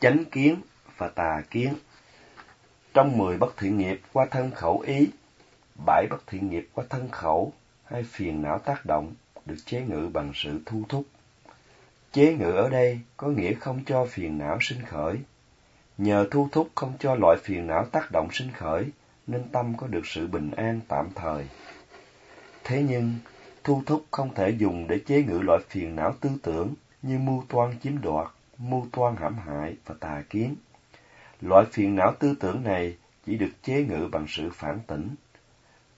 chánh kiến và tà kiến. Trong mười bất thiện nghiệp qua thân khẩu ý, bảy bất thiện nghiệp qua thân khẩu hay phiền não tác động được chế ngự bằng sự thu thúc. Chế ngự ở đây có nghĩa không cho phiền não sinh khởi. Nhờ thu thúc không cho loại phiền não tác động sinh khởi, nên tâm có được sự bình an tạm thời. Thế nhưng, thu thúc không thể dùng để chế ngự loại phiền não tư tưởng như mưu toan chiếm đoạt, mưu toan hãm hại và tà kiến. Loại phiền não tư tưởng này chỉ được chế ngự bằng sự phản tỉnh.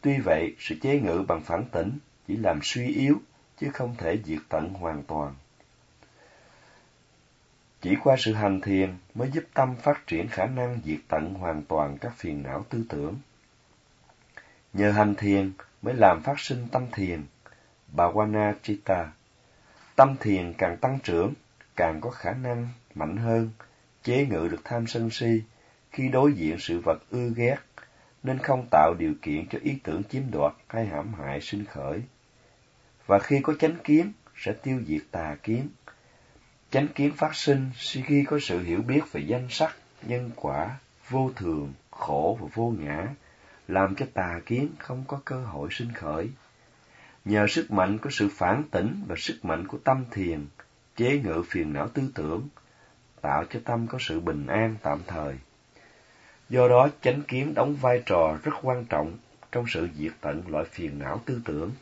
Tuy vậy, sự chế ngự bằng phản tỉnh chỉ làm suy yếu, chứ không thể diệt tận hoàn toàn. Chỉ qua sự hành thiền mới giúp tâm phát triển khả năng diệt tận hoàn toàn các phiền não tư tưởng. Nhờ hành thiền mới làm phát sinh tâm thiền, Bhavana Chitta. Tâm thiền càng tăng trưởng, càng có khả năng mạnh hơn, chế ngự được tham sân si khi đối diện sự vật ưa ghét, nên không tạo điều kiện cho ý tưởng chiếm đoạt hay hãm hại sinh khởi. Và khi có chánh kiến, sẽ tiêu diệt tà kiến. Chánh kiến phát sinh khi có sự hiểu biết về danh sắc, nhân quả, vô thường, khổ và vô ngã, làm cho tà kiến không có cơ hội sinh khởi. Nhờ sức mạnh của sự phản tỉnh và sức mạnh của tâm thiền, chế ngự phiền não tư tưởng, tạo cho tâm có sự bình an tạm thời. Do đó, chánh kiến đóng vai trò rất quan trọng trong sự diệt tận loại phiền não tư tưởng.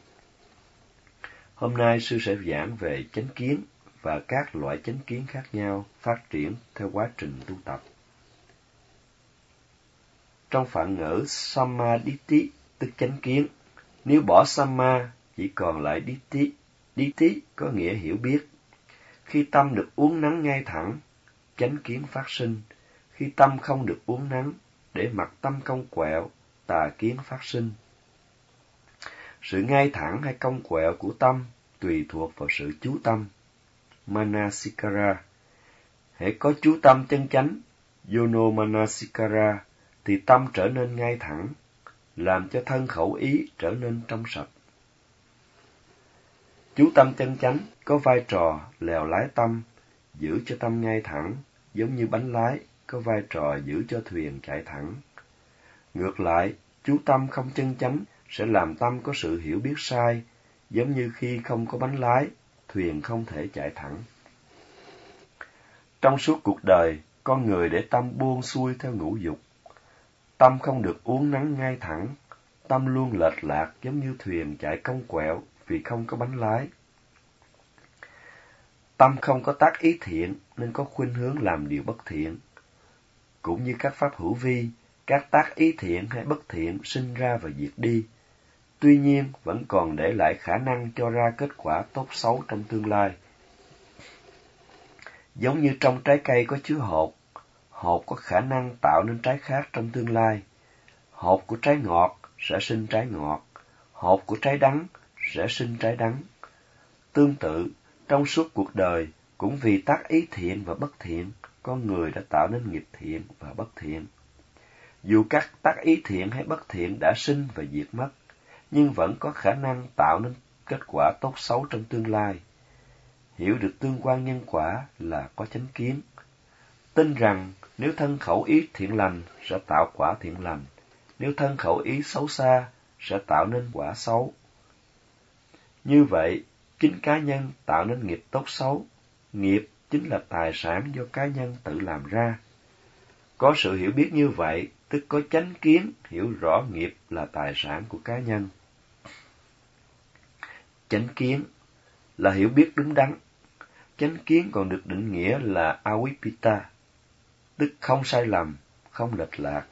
Hôm nay sư sẽ giảng về chánh kiến và các loại chánh kiến khác nhau phát triển theo quá trình tu tập. Trong phạn ngữ Samaditi tức chánh kiến, nếu bỏ Samma chỉ còn lại Ditti. Ditti có nghĩa hiểu biết. Khi tâm được uốn nắng ngay thẳng, chánh kiến phát sinh. Khi tâm không được uốn nắng, để mặt tâm cong quẹo, tà kiến phát sinh. Sự ngay thẳng hay cong quẹo của tâm tùy thuộc vào sự chú tâm. Manasikara Hãy có chú tâm chân chánh, Yono Manasikara, thì tâm trở nên ngay thẳng, làm cho thân khẩu ý trở nên trong sạch. Chú tâm chân chánh có vai trò lèo lái tâm, giữ cho tâm ngay thẳng, giống như bánh lái có vai trò giữ cho thuyền chạy thẳng. Ngược lại, chú tâm không chân chánh sẽ làm tâm có sự hiểu biết sai, giống như khi không có bánh lái, thuyền không thể chạy thẳng. Trong suốt cuộc đời, con người để tâm buông xuôi theo ngũ dục. Tâm không được uốn nắng ngay thẳng, tâm luôn lệch lạc giống như thuyền chạy cong quẹo vì không có bánh lái. Tâm không có tác ý thiện nên có khuynh hướng làm điều bất thiện. Cũng như các pháp hữu vi, các tác ý thiện hay bất thiện sinh ra và diệt đi. Tuy nhiên vẫn còn để lại khả năng cho ra kết quả tốt xấu trong tương lai. Giống như trong trái cây có chứa hột, hột có khả năng tạo nên trái khác trong tương lai. Hột của trái ngọt sẽ sinh trái ngọt, hột của trái đắng sẽ sinh trái đắng. Tương tự, trong suốt cuộc đời, cũng vì tác ý thiện và bất thiện, con người đã tạo nên nghiệp thiện và bất thiện. Dù các tác ý thiện hay bất thiện đã sinh và diệt mất, nhưng vẫn có khả năng tạo nên kết quả tốt xấu trong tương lai. Hiểu được tương quan nhân quả là có chánh kiến. Tin rằng nếu thân khẩu ý thiện lành sẽ tạo quả thiện lành, nếu thân khẩu ý xấu xa sẽ tạo nên quả xấu. Như vậy, chính cá nhân tạo nên nghiệp tốt xấu, nghiệp chính là tài sản do cá nhân tự làm ra. Có sự hiểu biết như vậy, tức có chánh kiến hiểu rõ nghiệp là tài sản của cá nhân. Chánh kiến là hiểu biết đúng đắn. Chánh kiến còn được định nghĩa là awipita, tức không sai lầm, không lệch lạc.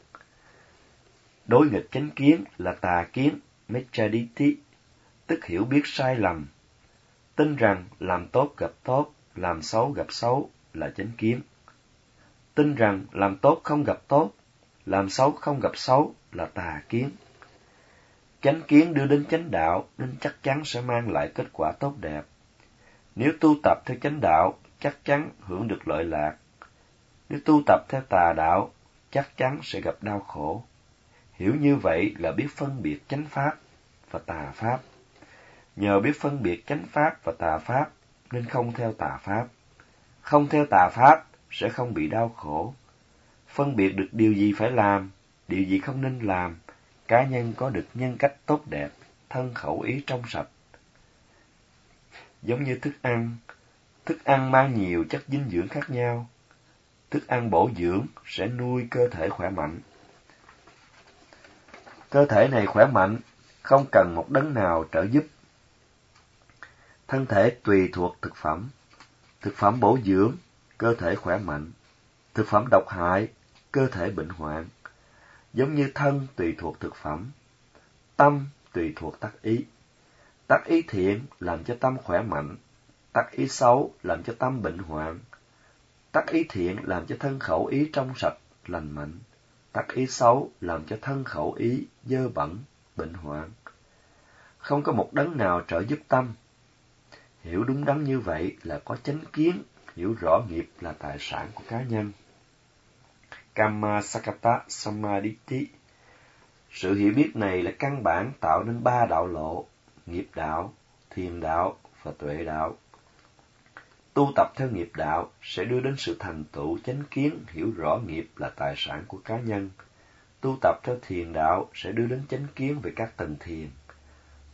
Đối nghịch chánh kiến là tà kiến, mechaditi, tức hiểu biết sai lầm. Tin rằng làm tốt gặp tốt, làm xấu gặp xấu là chánh kiến. Tin rằng làm tốt không gặp tốt, làm xấu không gặp xấu là tà kiến. Chánh kiến đưa đến chánh đạo nên chắc chắn sẽ mang lại kết quả tốt đẹp. Nếu tu tập theo chánh đạo, chắc chắn hưởng được lợi lạc. Nếu tu tập theo tà đạo, chắc chắn sẽ gặp đau khổ. Hiểu như vậy là biết phân biệt chánh pháp và tà pháp. Nhờ biết phân biệt chánh pháp và tà pháp nên không theo tà pháp. Không theo tà pháp sẽ không bị đau khổ. Phân biệt được điều gì phải làm, điều gì không nên làm, cá nhân có được nhân cách tốt đẹp, thân khẩu ý trong sạch. Giống như thức ăn, thức ăn mang nhiều chất dinh dưỡng khác nhau. Thức ăn bổ dưỡng sẽ nuôi cơ thể khỏe mạnh. Cơ thể này khỏe mạnh, không cần một đấng nào trợ giúp. Thân thể tùy thuộc thực phẩm. Thực phẩm bổ dưỡng, cơ thể khỏe mạnh. Thực phẩm độc hại, cơ thể bệnh hoạn. Giống như thân tùy thuộc thực phẩm, tâm tùy thuộc tác ý. Tác ý thiện làm cho tâm khỏe mạnh, tác ý xấu làm cho tâm bệnh hoạn. Tác ý thiện làm cho thân khẩu ý trong sạch, lành mạnh. Tác ý xấu làm cho thân khẩu ý dơ bẩn, bệnh hoạn. Không có một đấng nào trợ giúp tâm. Hiểu đúng đắn như vậy là có chánh kiến, hiểu rõ nghiệp là tài sản của cá nhân. Kama Sakata Samadhi. Sự hiểu biết này là căn bản tạo nên ba đạo lộ, nghiệp đạo, thiền đạo và tuệ đạo. Tu tập theo nghiệp đạo sẽ đưa đến sự thành tựu chánh kiến hiểu rõ nghiệp là tài sản của cá nhân. Tu tập theo thiền đạo sẽ đưa đến chánh kiến về các tầng thiền.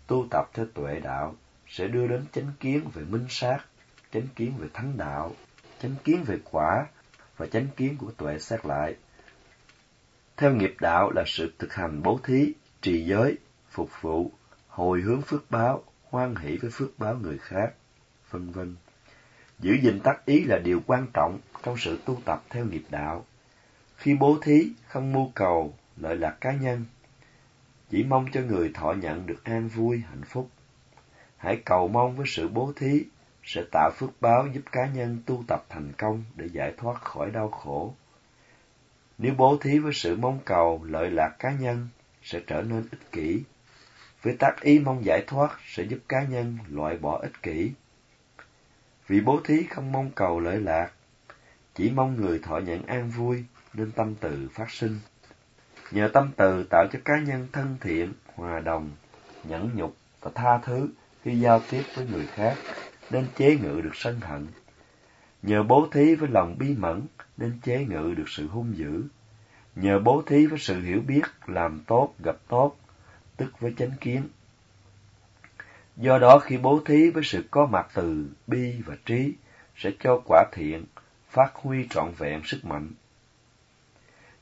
Tu tập theo tuệ đạo sẽ đưa đến chánh kiến về minh sát, chánh kiến về thánh đạo, chánh kiến về quả và chánh kiến của tuệ xét lại. Theo nghiệp đạo là sự thực hành bố thí, trì giới, phục vụ, hồi hướng phước báo, hoan hỷ với phước báo người khác, vân vân. Giữ gìn tác ý là điều quan trọng trong sự tu tập theo nghiệp đạo. Khi bố thí, không mưu cầu, lợi lạc cá nhân, chỉ mong cho người thọ nhận được an vui, hạnh phúc. Hãy cầu mong với sự bố thí sẽ tạo phước báo giúp cá nhân tu tập thành công để giải thoát khỏi đau khổ. Nếu bố thí với sự mong cầu lợi lạc cá nhân sẽ trở nên ích kỷ. Với tác ý mong giải thoát sẽ giúp cá nhân loại bỏ ích kỷ. Vì bố thí không mong cầu lợi lạc, chỉ mong người thọ nhận an vui nên tâm từ phát sinh. Nhờ tâm từ tạo cho cá nhân thân thiện, hòa đồng, nhẫn nhục và tha thứ khi giao tiếp với người khác nên chế ngự được sân hận. Nhờ bố thí với lòng bi mẫn nên chế ngự được sự hung dữ. Nhờ bố thí với sự hiểu biết, làm tốt, gặp tốt, tức với chánh kiến. Do đó khi bố thí với sự có mặt từ bi và trí, sẽ cho quả thiện, phát huy trọn vẹn sức mạnh.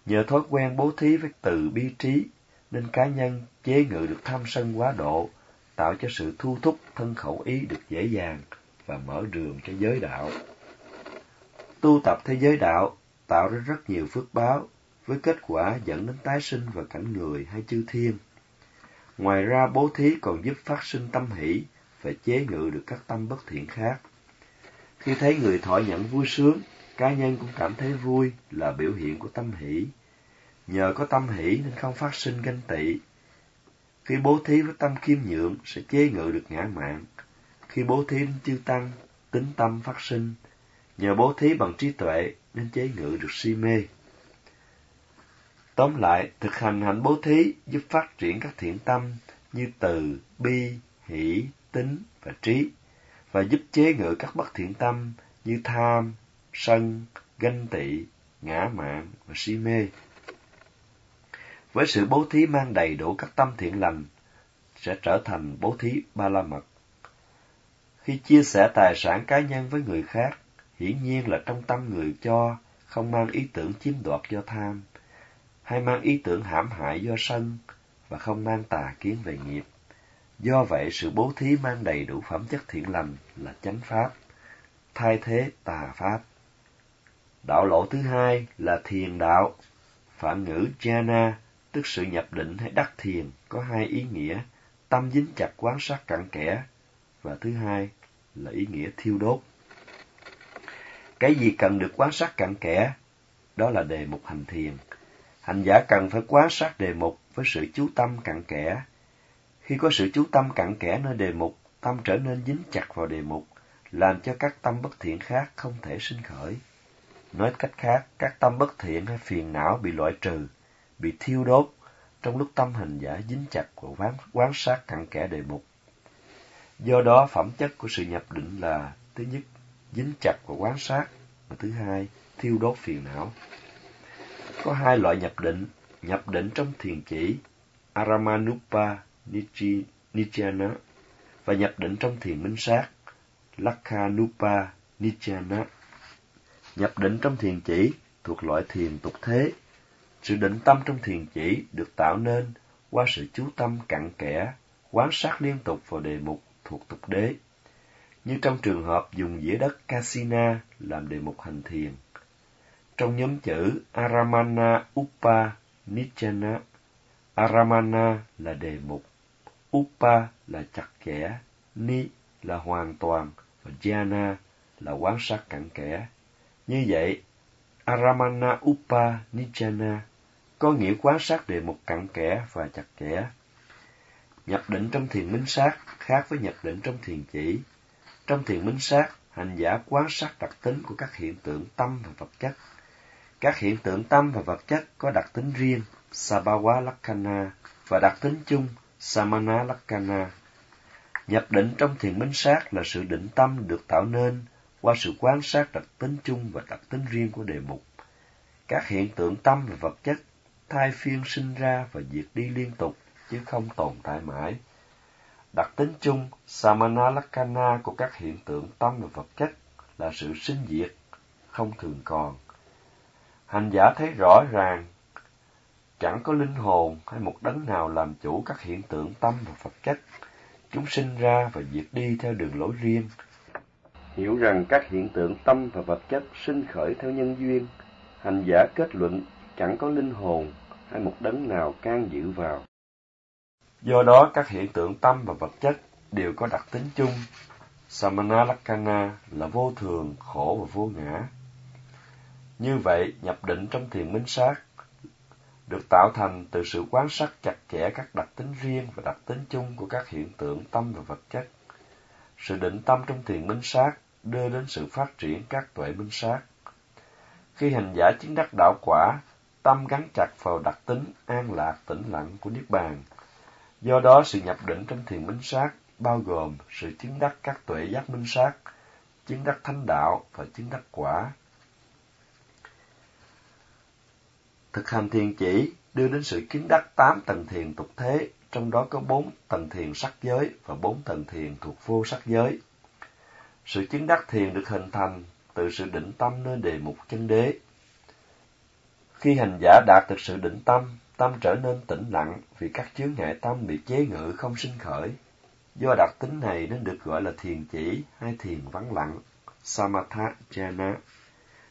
Nhờ thói quen bố thí với từ bi trí, nên cá nhân chế ngự được tham sân quá độ, tạo cho sự thu thúc thân khẩu ý được dễ dàng và mở đường cho giới đạo. Tu tập thế giới đạo tạo ra rất nhiều phước báo, với kết quả dẫn đến tái sinh và cảnh người hay chư thiên. Ngoài ra bố thí còn giúp phát sinh tâm hỷ và chế ngự được các tâm bất thiện khác. Khi thấy người thọ nhận vui sướng, cá nhân cũng cảm thấy vui là biểu hiện của tâm hỷ. Nhờ có tâm hỷ nên không phát sinh ganh tị. Khi bố thí với tâm khiêm nhượng sẽ chế ngự được ngã mạn. Khi bố thí chư tăng, tính tâm phát sinh. Nhờ bố thí bằng trí tuệ nên chế ngự được si mê. Tóm lại, thực hành hạnh bố thí giúp phát triển các thiện tâm như từ, bi, hỷ, tính và trí, và giúp chế ngự các bất thiện tâm như tham, sân, ganh tị, ngã mạn và si mê. Với sự bố thí mang đầy đủ các tâm thiện lành, sẽ trở thành bố thí ba la mật. Khi chia sẻ tài sản cá nhân với người khác, hiển nhiên là trong tâm người cho không mang ý tưởng chiếm đoạt do tham, hay mang ý tưởng hãm hại do sân và không mang tà kiến về nghiệp. Do vậy, sự bố thí mang đầy đủ phẩm chất thiện lành là chánh pháp, thay thế tà pháp. Đạo lộ thứ hai là thiền đạo. Phản ngữ jhana, tức sự nhập định hay đắc thiền, có hai ý nghĩa, tâm dính chặt quán sát cặn kẽ, và thứ hai là ý nghĩa thiêu đốt. Cái gì cần được quán sát cặn kẽ? Đó là đề mục hành thiền. Hành giả cần phải quan sát đề mục với sự chú tâm cặn kẽ. Khi có sự chú tâm cặn kẽ nơi đề mục, tâm trở nên dính chặt vào đề mục, làm cho các tâm bất thiện khác không thể sinh khởi. Nói cách khác, các tâm bất thiện hay phiền não bị loại trừ, bị thiêu đốt, trong lúc tâm hành giả dính chặt vào quán, quán sát cặn kẽ đề mục. Do đó, phẩm chất của sự nhập định là thứ nhất, dính chặt vào quán sát, và thứ hai, thiêu đốt phiền não. Có hai loại nhập định, nhập định trong thiền chỉ Aramanupa Nijjhana và nhập định trong thiền minh sát Lakhanupa Nijjhana. Nhập định trong thiền chỉ thuộc loại thiền tục thế. Sự định tâm trong thiền chỉ được tạo nên qua sự chú tâm cặn kẽ, quán sát liên tục vào đề mục thuộc tục đế. Như trong trường hợp dùng dĩa đất Kasina làm đề mục hành thiền. Trong nhóm chữ Aramana Upa Nichana, Aramana là đề mục, Upa là chặt chẽ, Ni là hoàn toàn và Jhana là quán sát cặn kẽ. Như vậy, Aramana Upa Nijana có nghĩa quán sát đề mục cặn kẽ và chặt chẽ. Nhập định trong thiền minh sát khác với nhập định trong thiền chỉ. Trong thiền minh sát, hành giả quán sát đặc tính của các hiện tượng tâm và vật chất. Các hiện tượng tâm và vật chất có đặc tính riêng, Sabawa Lakkana, và đặc tính chung, Samana Lakkana. Nhập định trong thiền minh sát là sự định tâm được tạo nên qua sự quan sát đặc tính chung và đặc tính riêng của đề mục. Các hiện tượng tâm và vật chất thai phiên sinh ra và diệt đi liên tục, chứ không tồn tại mãi. Đặc tính chung Samana lakana của các hiện tượng tâm và vật chất là sự sinh diệt, không thường còn. Hành giả thấy rõ ràng, chẳng có linh hồn hay một đấng nào làm chủ các hiện tượng tâm và vật chất. Chúng sinh ra và diệt đi theo đường lối riêng. Hiểu rằng các hiện tượng tâm và vật chất sinh khởi theo nhân duyên, hành giả kết luận chẳng có linh hồn hay một đấng nào can dự vào. Do đó, các hiện tượng tâm và vật chất đều có đặc tính chung. Samana Lakkhana là vô thường, khổ và vô ngã. Như vậy, nhập định trong thiền minh sát được tạo thành từ sự quan sát chặt chẽ các đặc tính riêng và đặc tính chung của các hiện tượng tâm và vật chất. Sự định tâm trong thiền minh sát đưa đến sự phát triển các tuệ minh sát. Khi hành giả chứng đắc đạo quả, tâm gắn chặt vào đặc tính an lạc tĩnh lặng của Niết Bàn. Do đó, sự nhập định trong thiền minh sát bao gồm sự chứng đắc các tuệ giác minh sát, chứng đắc thánh đạo và chứng đắc quả. Thực hành thiền chỉ đưa đến sự chứng đắc tám tầng thiền tục thế, trong đó có bốn tầng thiền sắc giới và bốn tầng thiền thuộc vô sắc giới. Sự chứng đắc thiền được hình thành từ sự định tâm nơi đề mục chân đế. Khi hành giả đạt được sự định tâm, tâm trở nên tĩnh lặng vì các chướng ngại tâm bị chế ngự không sinh khởi. Do đặc tính này nên được gọi là thiền chỉ hay thiền vắng lặng, samatha jhana.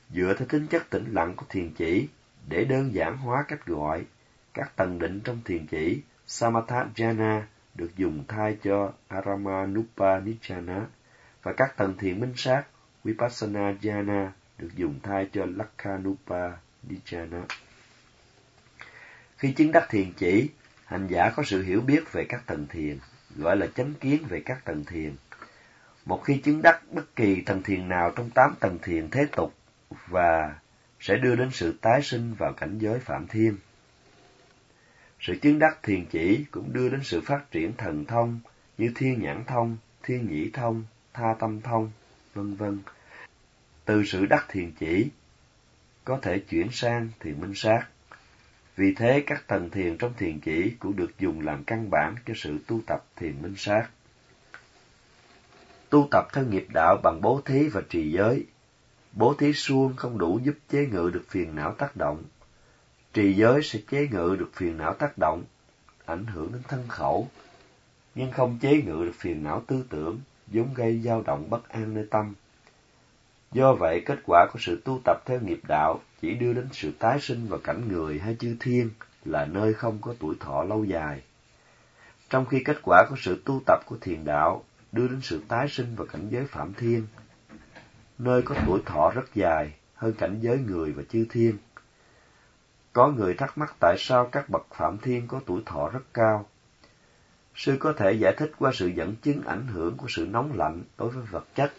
Dựa theo tính chất tĩnh lặng của thiền chỉ, để đơn giản hóa cách gọi, các tầng định trong thiền chỉ, samatha jhana được dùng thay cho aramanupa nijjhana và các tầng thiền minh sát, vipassana jhana được dùng thay cho lakhanupa Dhyana. Khi chứng đắc thiền chỉ, hành giả có sự hiểu biết về các tầng thiền, gọi là chánh kiến về các tầng thiền. Một khi chứng đắc bất kỳ tầng thiền nào trong tám tầng thiền thế tục và sẽ đưa đến sự tái sinh vào cảnh giới phạm thiên. Sự chứng đắc thiền chỉ cũng đưa đến sự phát triển thần thông như thiên nhãn thông, thiên nhĩ thông, tha tâm thông, vân vân. Từ sự đắc thiền chỉ có thể chuyển sang thiền minh sát. Vì thế các tầng thiền trong thiền chỉ cũng được dùng làm căn bản cho sự tu tập thiền minh sát. Tu tập theo nghiệp đạo bằng bố thí và trì giới. Bố thí suông không đủ giúp chế ngự được phiền não tác động. Trì giới sẽ chế ngự được phiền não tác động, ảnh hưởng đến thân khẩu, nhưng không chế ngự được phiền não tư tưởng, vốn gây dao động bất an nơi tâm. Do vậy, kết quả của sự tu tập theo nghiệp đạo chỉ đưa đến sự tái sinh vào cảnh người hay chư thiên là nơi không có tuổi thọ lâu dài. Trong khi kết quả của sự tu tập của thiền đạo đưa đến sự tái sinh vào cảnh giới phạm thiên, nơi có tuổi thọ rất dài hơn cảnh giới người và chư thiên. Có người thắc mắc tại sao các bậc phạm thiên có tuổi thọ rất cao. Sư có thể giải thích qua sự dẫn chứng ảnh hưởng của sự nóng lạnh đối với vật chất.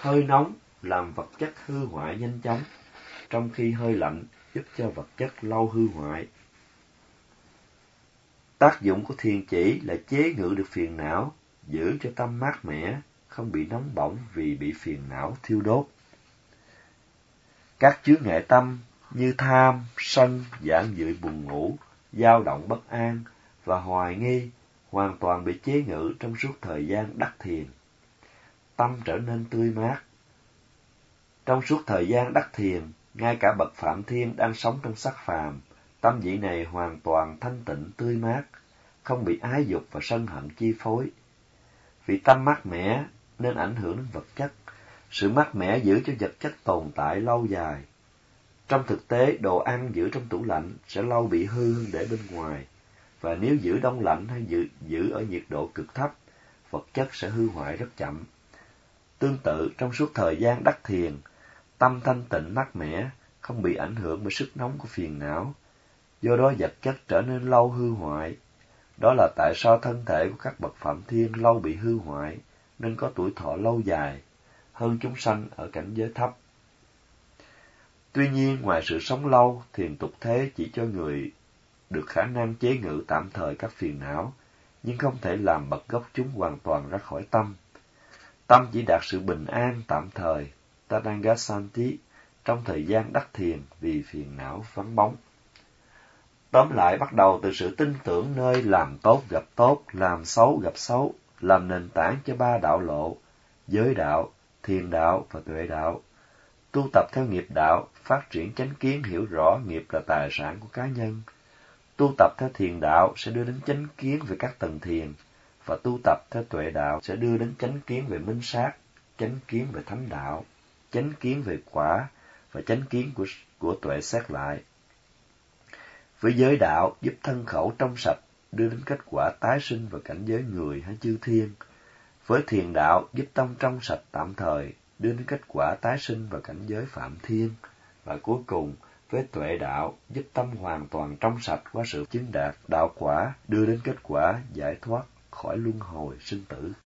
Hơi nóng làm vật chất hư hoại nhanh chóng, trong khi hơi lạnh giúp cho vật chất lâu hư hoại. Tác dụng của thiền chỉ là chế ngự được phiền não, giữ cho tâm mát mẻ, không bị nóng bỏng vì bị phiền não thiêu đốt. Các chướng ngại tâm như tham, sân, giảng dự buồn ngủ, dao động bất an và hoài nghi hoàn toàn bị chế ngự trong suốt thời gian đắc thiền. Tâm trở nên tươi mát. Trong suốt thời gian đắc thiền, ngay cả bậc Phạm Thiên đang sống trong sắc phàm, tâm vị này hoàn toàn thanh tịnh tươi mát, không bị ái dục và sân hận chi phối. Vì tâm mát mẻ nên ảnh hưởng đến vật chất, sự mát mẻ giữ cho vật chất tồn tại lâu dài. Trong thực tế, đồ ăn giữ trong tủ lạnh sẽ lâu bị hư hơn để bên ngoài, và nếu giữ đông lạnh hay giữ, giữ ở nhiệt độ cực thấp, vật chất sẽ hư hoại rất chậm. Tương tự, trong suốt thời gian đắc thiền, tâm thanh tịnh mát mẻ, không bị ảnh hưởng bởi sức nóng của phiền não, do đó vật chất trở nên lâu hư hoại. Đó là tại sao thân thể của các bậc phạm thiên lâu bị hư hoại, nên có tuổi thọ lâu dài, hơn chúng sanh ở cảnh giới thấp. Tuy nhiên, ngoài sự sống lâu, thiền tục thế chỉ cho người được khả năng chế ngự tạm thời các phiền não, nhưng không thể làm bật gốc chúng hoàn toàn ra khỏi tâm. Tâm chỉ đạt sự bình an tạm thời, Tadanga-santi, trong thời gian đắc thiền vì phiền não vắng bóng. Tóm lại bắt đầu từ sự tin tưởng nơi làm tốt gặp tốt, làm xấu gặp xấu, làm nền tảng cho ba đạo lộ, giới đạo, thiền đạo và tuệ đạo. Tu tập theo nghiệp đạo, phát triển chánh kiến hiểu rõ nghiệp là tài sản của cá nhân. Tu tập theo thiền đạo sẽ đưa đến chánh kiến về các tầng thiền, và tu tập theo tuệ đạo sẽ đưa đến chánh kiến về minh sát, chánh kiến về thánh đạo, chánh kiến về quả và chánh kiến của, của tuệ xét lại. Với giới đạo giúp thân khẩu trong sạch, đưa đến kết quả tái sinh vào cảnh giới người hay chư thiên. Với thiền đạo giúp tâm trong sạch tạm thời, đưa đến kết quả tái sinh vào cảnh giới phạm thiên. Và cuối cùng, với tuệ đạo giúp tâm hoàn toàn trong sạch qua sự chứng đạt đạo quả, đưa đến kết quả giải thoát khỏi luân hồi sinh tử.